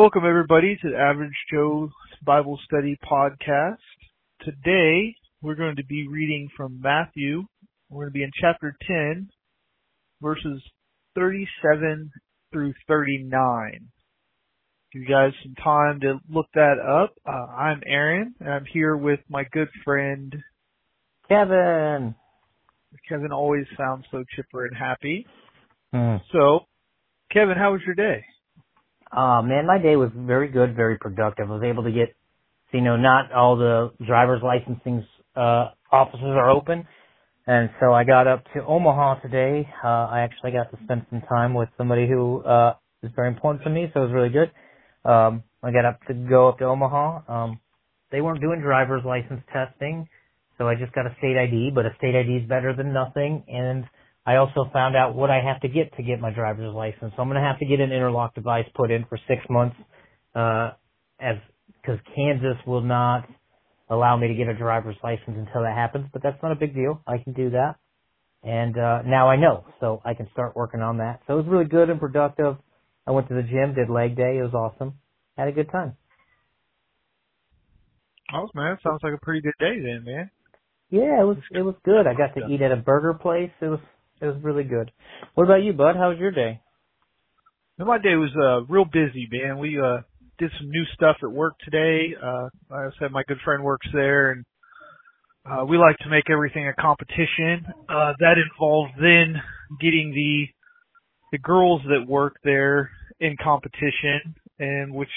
Welcome everybody to the Average Joe's Bible Study Podcast. Today we're going to be reading from Matthew. We're going to be in chapter 10, verses 37 through 39. Give you guys some time to look that up. Uh, I'm Aaron, and I'm here with my good friend Kevin. Kevin always sounds so chipper and happy. Mm. So, Kevin, how was your day? Uh, man, my day was very good, very productive. I was able to get, you know, not all the driver's licensing uh, offices are open, and so I got up to Omaha today. Uh, I actually got to spend some time with somebody who uh, is very important to me, so it was really good. Um, I got up to go up to Omaha. Um, they weren't doing driver's license testing, so I just got a state ID, but a state ID is better than nothing, and I also found out what I have to get to get my driver's license. So I'm going to have to get an interlock device put in for six months, uh, as, cause Kansas will not allow me to get a driver's license until that happens, but that's not a big deal. I can do that. And, uh, now I know, so I can start working on that. So it was really good and productive. I went to the gym, did leg day. It was awesome. Had a good time. Oh man, sounds like a pretty good day then, man. Yeah, it was, it was good. I got to eat at a burger place. It was, it was really good. What about you, bud? How was your day? My day was uh real busy, man. We uh did some new stuff at work today. Uh I said my good friend works there and uh we like to make everything a competition. Uh that involved then getting the the girls that work there in competition and which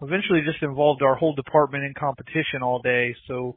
eventually just involved our whole department in competition all day. So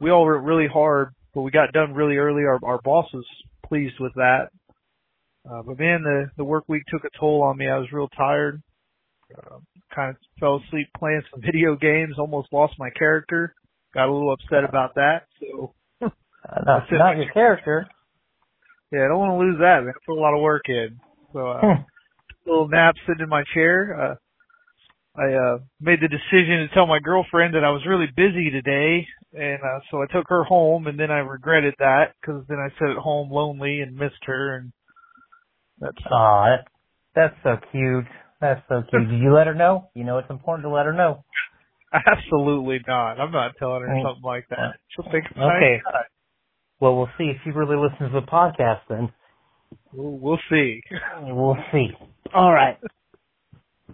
we all worked really hard, but we got done really early. Our our boss pleased with that. Uh, but man, the the work week took a toll on me. I was real tired. Uh, kind of fell asleep playing some video games. Almost lost my character. Got a little upset about that. So uh, not, not your character. Yeah, I don't want to lose that. Man, I put a lot of work in. So uh, a little nap sitting in my chair. Uh, I uh made the decision to tell my girlfriend that I was really busy today, and uh, so I took her home, and then I regretted that because then I sat at home lonely and missed her, and that's Aw, that, that's so cute. That's so cute. Did you let her know? You know, it's important to let her know. absolutely not. I'm not telling her something like that. She'll think Okay. nice. Well, we'll see if she really listens to the podcast then. We'll, we'll see. We'll see. All right.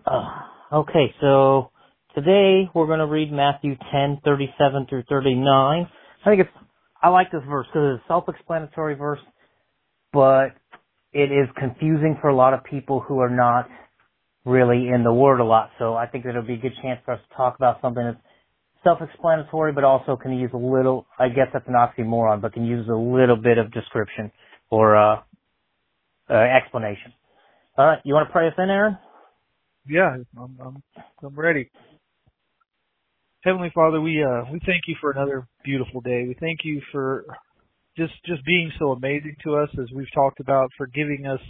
Uh, okay, so today we're going to read Matthew 10, 37 through 39. I think it's, I like this verse because it's a self-explanatory verse, but it is confusing for a lot of people who are not really in the Word a lot. So I think that it'll be a good chance for us to talk about something that's self-explanatory, but also can use a little, I guess that's an oxymoron, but can use a little bit of description or, uh, uh, explanation. All right, you want to pray us in, Aaron? Yeah, I'm, I'm, I'm ready. Heavenly Father, we uh we thank you for another beautiful day. We thank you for just just being so amazing to us as we've talked about for giving us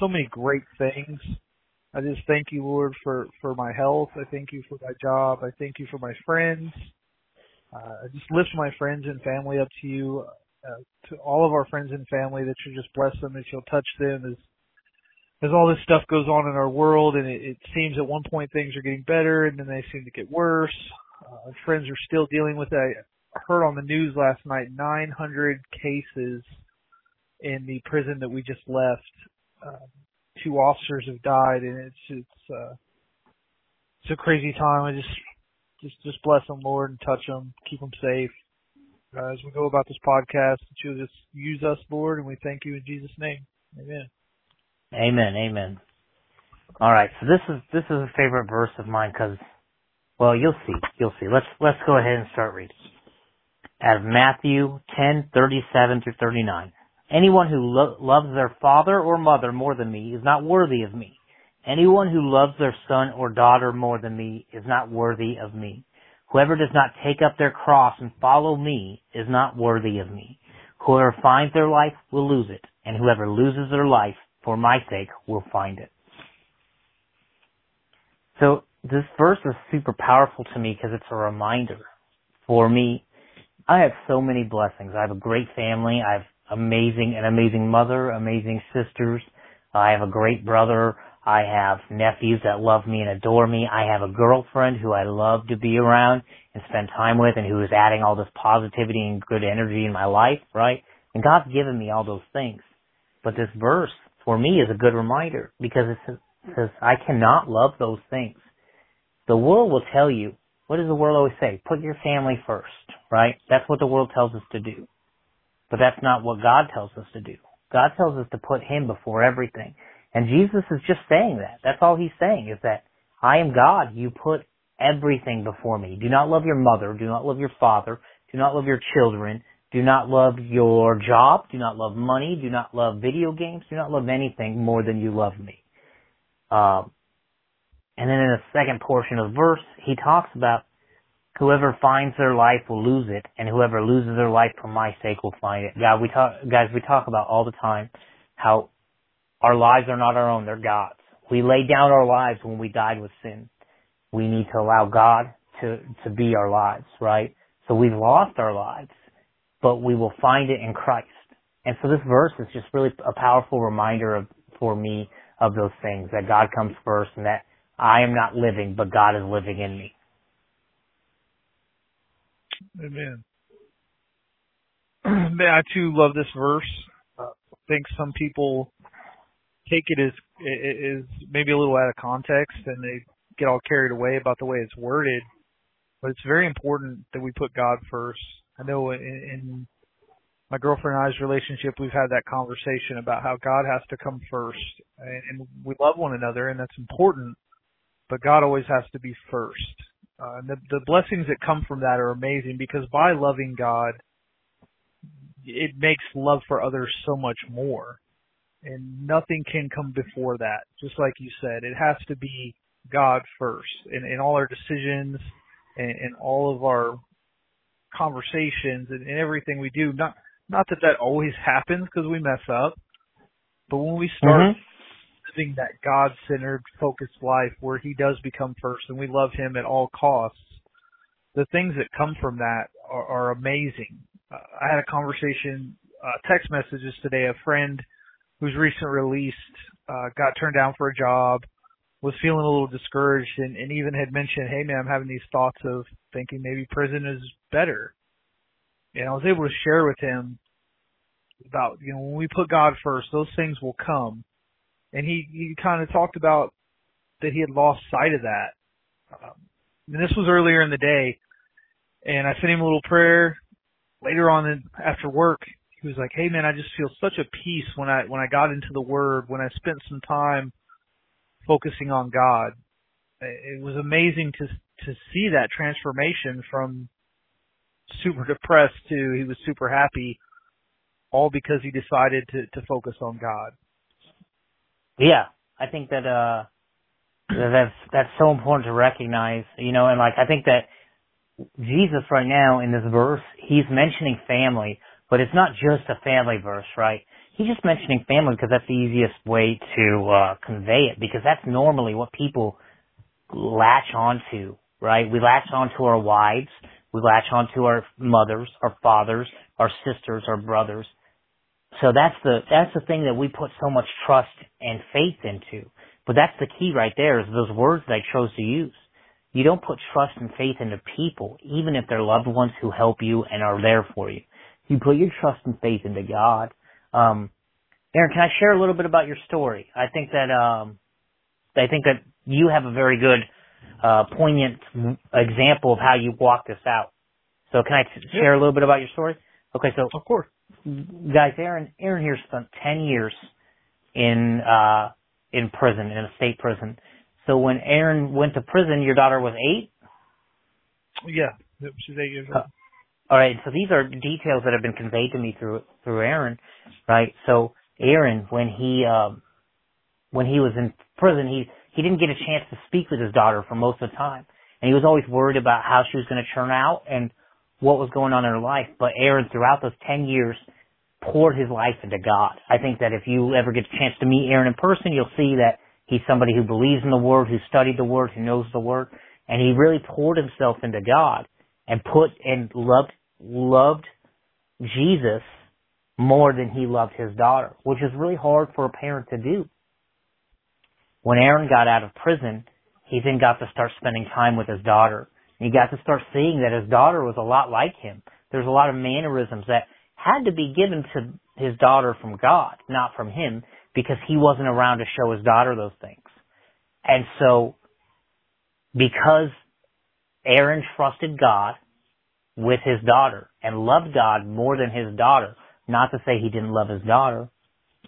so many great things. I just thank you, Lord, for for my health. I thank you for my job. I thank you for my friends. Uh, I just lift my friends and family up to you, uh, to all of our friends and family. That you just bless them, that you'll touch them as as all this stuff goes on in our world, and it, it seems at one point things are getting better, and then they seem to get worse. Uh, friends are still dealing with it. I heard on the news last night 900 cases in the prison that we just left. Um, two officers have died, and it's it's uh, it's a crazy time. I just just just bless them, Lord, and touch them, keep them safe. Uh, as we go about this podcast, that you'll just use us, Lord, and we thank you in Jesus' name. Amen. Amen, amen. All right, so this is this is a favorite verse of mine because, well, you'll see, you'll see. Let's let's go ahead and start reading. Out of Matthew ten thirty seven through thirty nine. Anyone who lo- loves their father or mother more than me is not worthy of me. Anyone who loves their son or daughter more than me is not worthy of me. Whoever does not take up their cross and follow me is not worthy of me. Whoever finds their life will lose it, and whoever loses their life for my sake will find it. So this verse is super powerful to me because it's a reminder for me. I have so many blessings. I have a great family. I have amazing, an amazing mother, amazing sisters. I have a great brother. I have nephews that love me and adore me. I have a girlfriend who I love to be around and spend time with and who is adding all this positivity and good energy in my life, right? And God's given me all those things. But this verse for me is a good reminder because it says, I cannot love those things. The world will tell you, what does the world always say? Put your family first, right? That's what the world tells us to do. But that's not what God tells us to do. God tells us to put Him before everything. And Jesus is just saying that. That's all He's saying is that I am God. You put everything before me. Do not love your mother. Do not love your father. Do not love your children. Do not love your job. Do not love money. Do not love video games. Do not love anything more than you love me. Um, and then in the second portion of verse, he talks about whoever finds their life will lose it, and whoever loses their life for my sake will find it. God, we talk, guys, we talk about all the time how our lives are not our own; they're God's. We lay down our lives when we died with sin. We need to allow God to to be our lives, right? So we've lost our lives, but we will find it in Christ. And so this verse is just really a powerful reminder of for me of those things that God comes first and that I am not living, but God is living in me. Amen. I too love this verse. Uh, I think some people take it as is maybe a little out of context, and they get all carried away about the way it's worded. But it's very important that we put God first. I know in, in my girlfriend and I's relationship, we've had that conversation about how God has to come first, and, and we love one another, and that's important but God always has to be first. Uh, and the, the blessings that come from that are amazing because by loving God, it makes love for others so much more. And nothing can come before that. Just like you said, it has to be God first in, in all our decisions and in all of our conversations and, and everything we do. Not, not that that always happens because we mess up, but when we start mm-hmm living that God-centered, focused life where He does become first and we love Him at all costs, the things that come from that are, are amazing. Uh, I had a conversation, uh, text messages today. A friend who's recently released uh, got turned down for a job, was feeling a little discouraged, and, and even had mentioned, "Hey man, I'm having these thoughts of thinking maybe prison is better." And I was able to share with him about you know when we put God first, those things will come and he he kind of talked about that he had lost sight of that. Um, and this was earlier in the day, and I sent him a little prayer. Later on, in, after work, he was like, "Hey man, I just feel such a peace when I when I got into the Word, when I spent some time focusing on God. It was amazing to to see that transformation from super depressed to he was super happy, all because he decided to to focus on God." Yeah, I think that uh that's that's so important to recognize, you know, and like I think that Jesus right now in this verse, he's mentioning family, but it's not just a family verse, right? He's just mentioning family because that's the easiest way to uh convey it because that's normally what people latch onto, right? We latch onto our wives, we latch onto our mothers, our fathers, our sisters, our brothers. So that's the that's the thing that we put so much trust and faith into. But that's the key right there is those words that I chose to use. You don't put trust and faith into people, even if they're loved ones who help you and are there for you. You put your trust and faith into God. Um, Aaron, can I share a little bit about your story? I think that um, I think that you have a very good, uh, poignant example of how you walked this out. So can I t- share a little bit about your story? Okay, so of course guys, Aaron, Aaron here spent 10 years in, uh, in prison, in a state prison. So when Aaron went to prison, your daughter was eight? Yeah, she's eight years old. Uh, all right, so these are details that have been conveyed to me through, through Aaron, right? So Aaron, when he, um, when he was in prison, he, he didn't get a chance to speak with his daughter for most of the time. And he was always worried about how she was going to turn out and what was going on in her life. But Aaron, throughout those 10 years, poured his life into God. I think that if you ever get a chance to meet Aaron in person, you'll see that he's somebody who believes in the Word, who studied the Word, who knows the Word, and he really poured himself into God and put and loved loved Jesus more than he loved his daughter, which is really hard for a parent to do. when Aaron got out of prison, he then got to start spending time with his daughter. And he got to start seeing that his daughter was a lot like him. There's a lot of mannerisms that had to be given to his daughter from God, not from him, because he wasn't around to show his daughter those things. And so, because Aaron trusted God with his daughter and loved God more than his daughter, not to say he didn't love his daughter,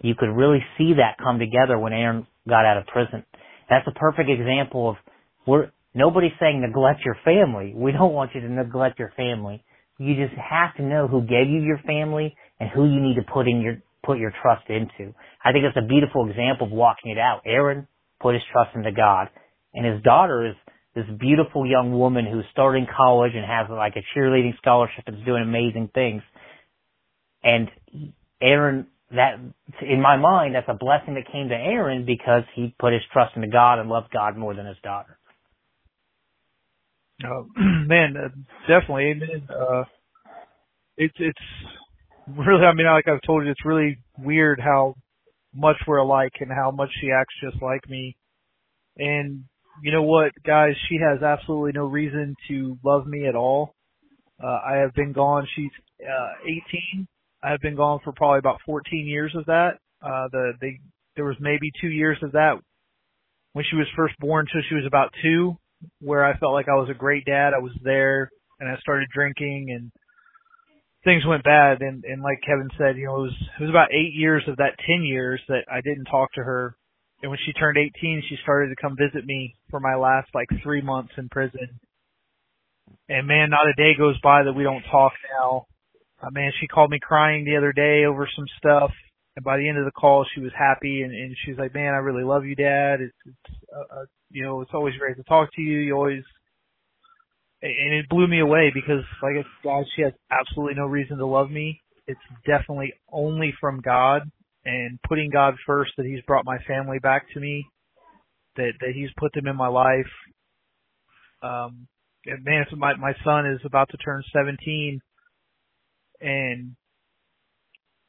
you could really see that come together when Aaron got out of prison. That's a perfect example of we're nobody's saying neglect your family. We don't want you to neglect your family. You just have to know who gave you your family and who you need to put in your put your trust into. I think it's a beautiful example of walking it out. Aaron put his trust into God, and his daughter is this beautiful young woman who's starting college and has like a cheerleading scholarship and is doing amazing things. And Aaron, that in my mind, that's a blessing that came to Aaron because he put his trust into God and loved God more than his daughter. Uh, man, uh, definitely. Uh, it's it's really, I mean, like I've told you, it's really weird how much we're alike and how much she acts just like me. And you know what, guys? She has absolutely no reason to love me at all. Uh, I have been gone. She's uh, 18. I have been gone for probably about 14 years of that. Uh, the they there was maybe two years of that when she was first born till she was about two, where I felt like I was a great dad. I was there, and I started drinking and things went bad and and like Kevin said, you know, it was it was about 8 years of that 10 years that I didn't talk to her. And when she turned 18, she started to come visit me for my last like 3 months in prison. And man, not a day goes by that we don't talk now. Uh, man, she called me crying the other day over some stuff. And by the end of the call, she was happy and, and she was like, "Man, I really love you, Dad. It's, it's, uh, uh, you know, it's always great to talk to you. You always and it blew me away because, like I guys, she has absolutely no reason to love me. It's definitely only from God and putting God first that He's brought my family back to me, that that He's put them in my life. Um, and man, my my son is about to turn 17, and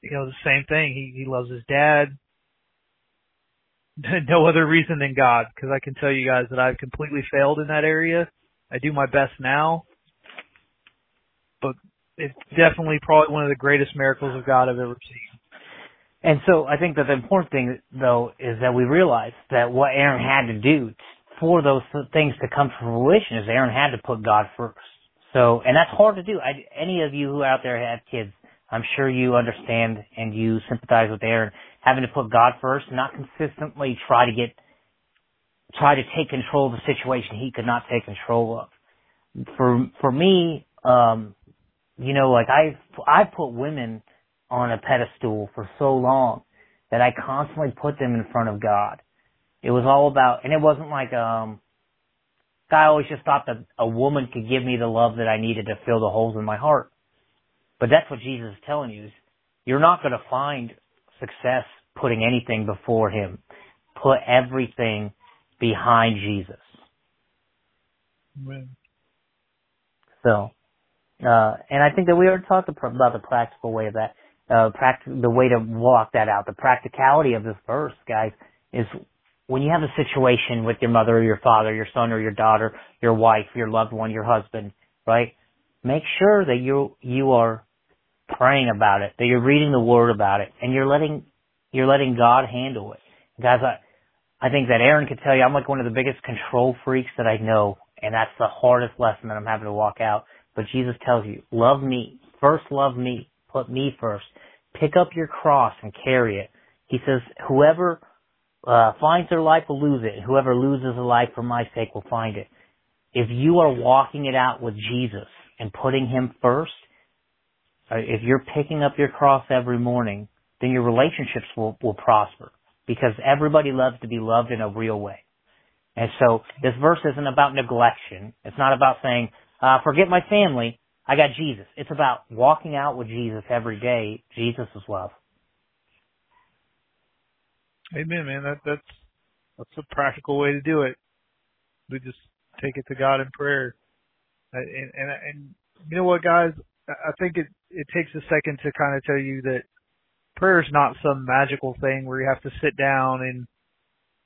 you know the same thing. He he loves his dad. no other reason than God, because I can tell you guys that I've completely failed in that area I do my best now, but it's definitely probably one of the greatest miracles of God I've ever seen. And so I think that the important thing though is that we realize that what Aaron had to do for those things to come to fruition is Aaron had to put God first. So, and that's hard to do. I, any of you who out there have kids, I'm sure you understand and you sympathize with Aaron having to put God first, not consistently try to get try to take control of the situation he could not take control of. For for me, um, you know, like I I put women on a pedestal for so long that I constantly put them in front of God. It was all about, and it wasn't like um. I always just thought that a woman could give me the love that I needed to fill the holes in my heart. But that's what Jesus is telling you is you're not going to find success putting anything before him. Put everything behind Jesus. Amen. So, uh, and I think that we already talked about the practical way of that, uh, practic- the way to walk that out. The practicality of this verse, guys, is when you have a situation with your mother or your father, your son or your daughter, your wife, your loved one, your husband, right? Make sure that you you are praying about it, that you're reading the word about it, and you're letting you're letting God handle it. Guys, I, I think that Aaron could tell you I'm like one of the biggest control freaks that I know, and that's the hardest lesson that I'm having to walk out. But Jesus tells you, love me. First love me. Put me first. Pick up your cross and carry it. He says, whoever uh, finds their life will lose it. Whoever loses a life for my sake will find it. If you are walking it out with Jesus and putting him first, uh, if you're picking up your cross every morning, then your relationships will, will prosper because everybody loves to be loved in a real way. And so this verse isn't about neglection. It's not about saying, uh, forget my family. I got Jesus. It's about walking out with Jesus every day. Jesus is love. Amen, man. That, that's, that's a practical way to do it. We just take it to God in prayer. And, and, and you know what, guys? I think it, it takes a second to kind of tell you that prayer is not some magical thing where you have to sit down and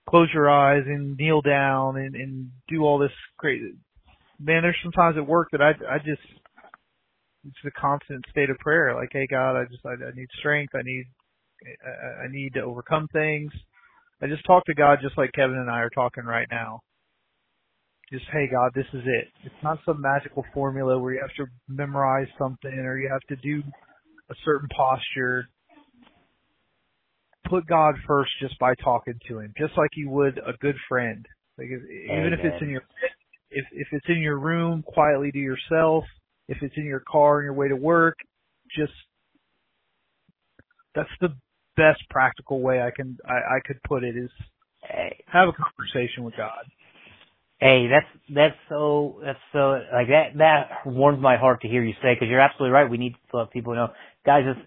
close your eyes and kneel down and, and do all this great. Man, there's sometimes at work that I I just it's a constant state of prayer. Like, hey God, I just I, I need strength. I need I, I need to overcome things. I just talk to God just like Kevin and I are talking right now. Just hey God, this is it. It's not some magical formula where you have to memorize something or you have to do a certain posture put God first just by talking to him, just like you would a good friend. Like if, even if it's in your if if it's in your room quietly to yourself, if it's in your car on your way to work, just that's the best practical way I can I, I could put it is have a conversation with God. Hey, that's that's so that's so like that that warms my heart to hear you say because you're absolutely right. We need to let people know, guys. It's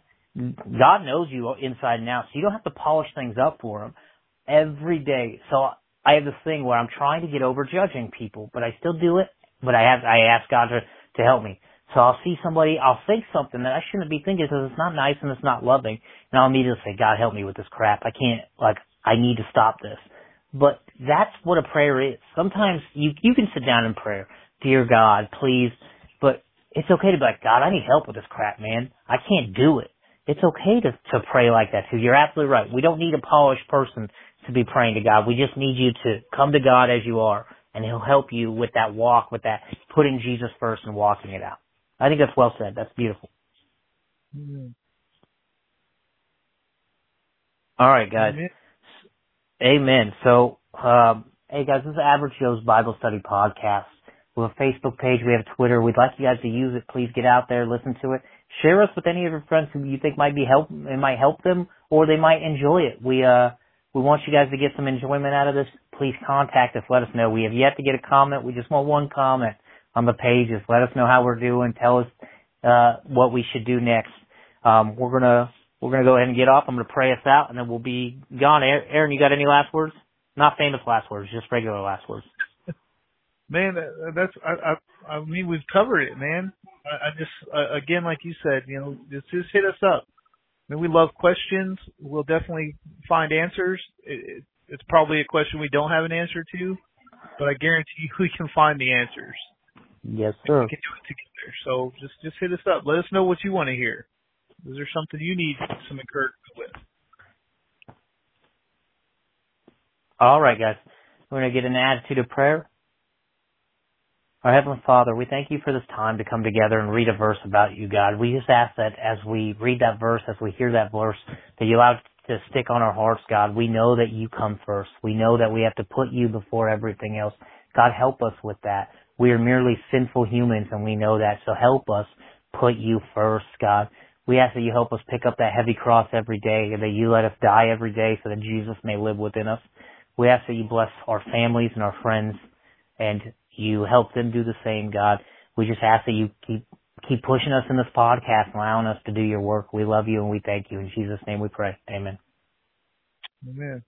God knows you inside and out, so you don't have to polish things up for Him every day. So I have this thing where I'm trying to get over judging people, but I still do it. But I have I ask God to to help me. So I'll see somebody, I'll think something that I shouldn't be thinking because it's not nice and it's not loving, and I'll immediately say, God help me with this crap. I can't like I need to stop this. But that's what a prayer is. Sometimes you you can sit down in prayer, dear God, please. But it's okay to be like, God, I need help with this crap, man. I can't do it it's okay to, to pray like that too. You're absolutely right. We don't need a polished person to be praying to God. We just need you to come to God as you are and He'll help you with that walk, with that putting Jesus first and walking it out. I think that's well said. That's beautiful. Amen. All right, guys. Amen. So, um, hey guys, this is Average Joe's Bible Study Podcast. We have a Facebook page. We have Twitter. We'd like you guys to use it. Please get out there, listen to it share us with any of your friends who you think might be help it might help them or they might enjoy it. We uh we want you guys to get some enjoyment out of this. Please contact us. Let us know. We have yet to get a comment. We just want one comment on the pages. Let us know how we're doing. Tell us uh what we should do next. Um we're gonna we're gonna go ahead and get off. I'm gonna pray us out and then we'll be gone. Aaron, you got any last words? Not famous last words, just regular last words. Man, that's I I I mean we've covered it, man. I, I just uh, again, like you said, you know, just just hit us up. I mean, we love questions. We'll definitely find answers. It, it, it's probably a question we don't have an answer to, but I guarantee you we can find the answers. Yes, sir. We can do it together. So just just hit us up. Let us know what you want to hear. Is there something you need some encouragement with? All right, guys. We're going to get an attitude of prayer. Our Heavenly Father, we thank you for this time to come together and read a verse about you, God. We just ask that as we read that verse, as we hear that verse, that you allow it to stick on our hearts, God. We know that you come first. We know that we have to put you before everything else. God, help us with that. We are merely sinful humans and we know that. So help us put you first, God. We ask that you help us pick up that heavy cross every day and that you let us die every day so that Jesus may live within us. We ask that you bless our families and our friends and you help them do the same, God. We just ask that you keep keep pushing us in this podcast, allowing us to do your work. We love you and we thank you. In Jesus' name we pray. Amen. Amen.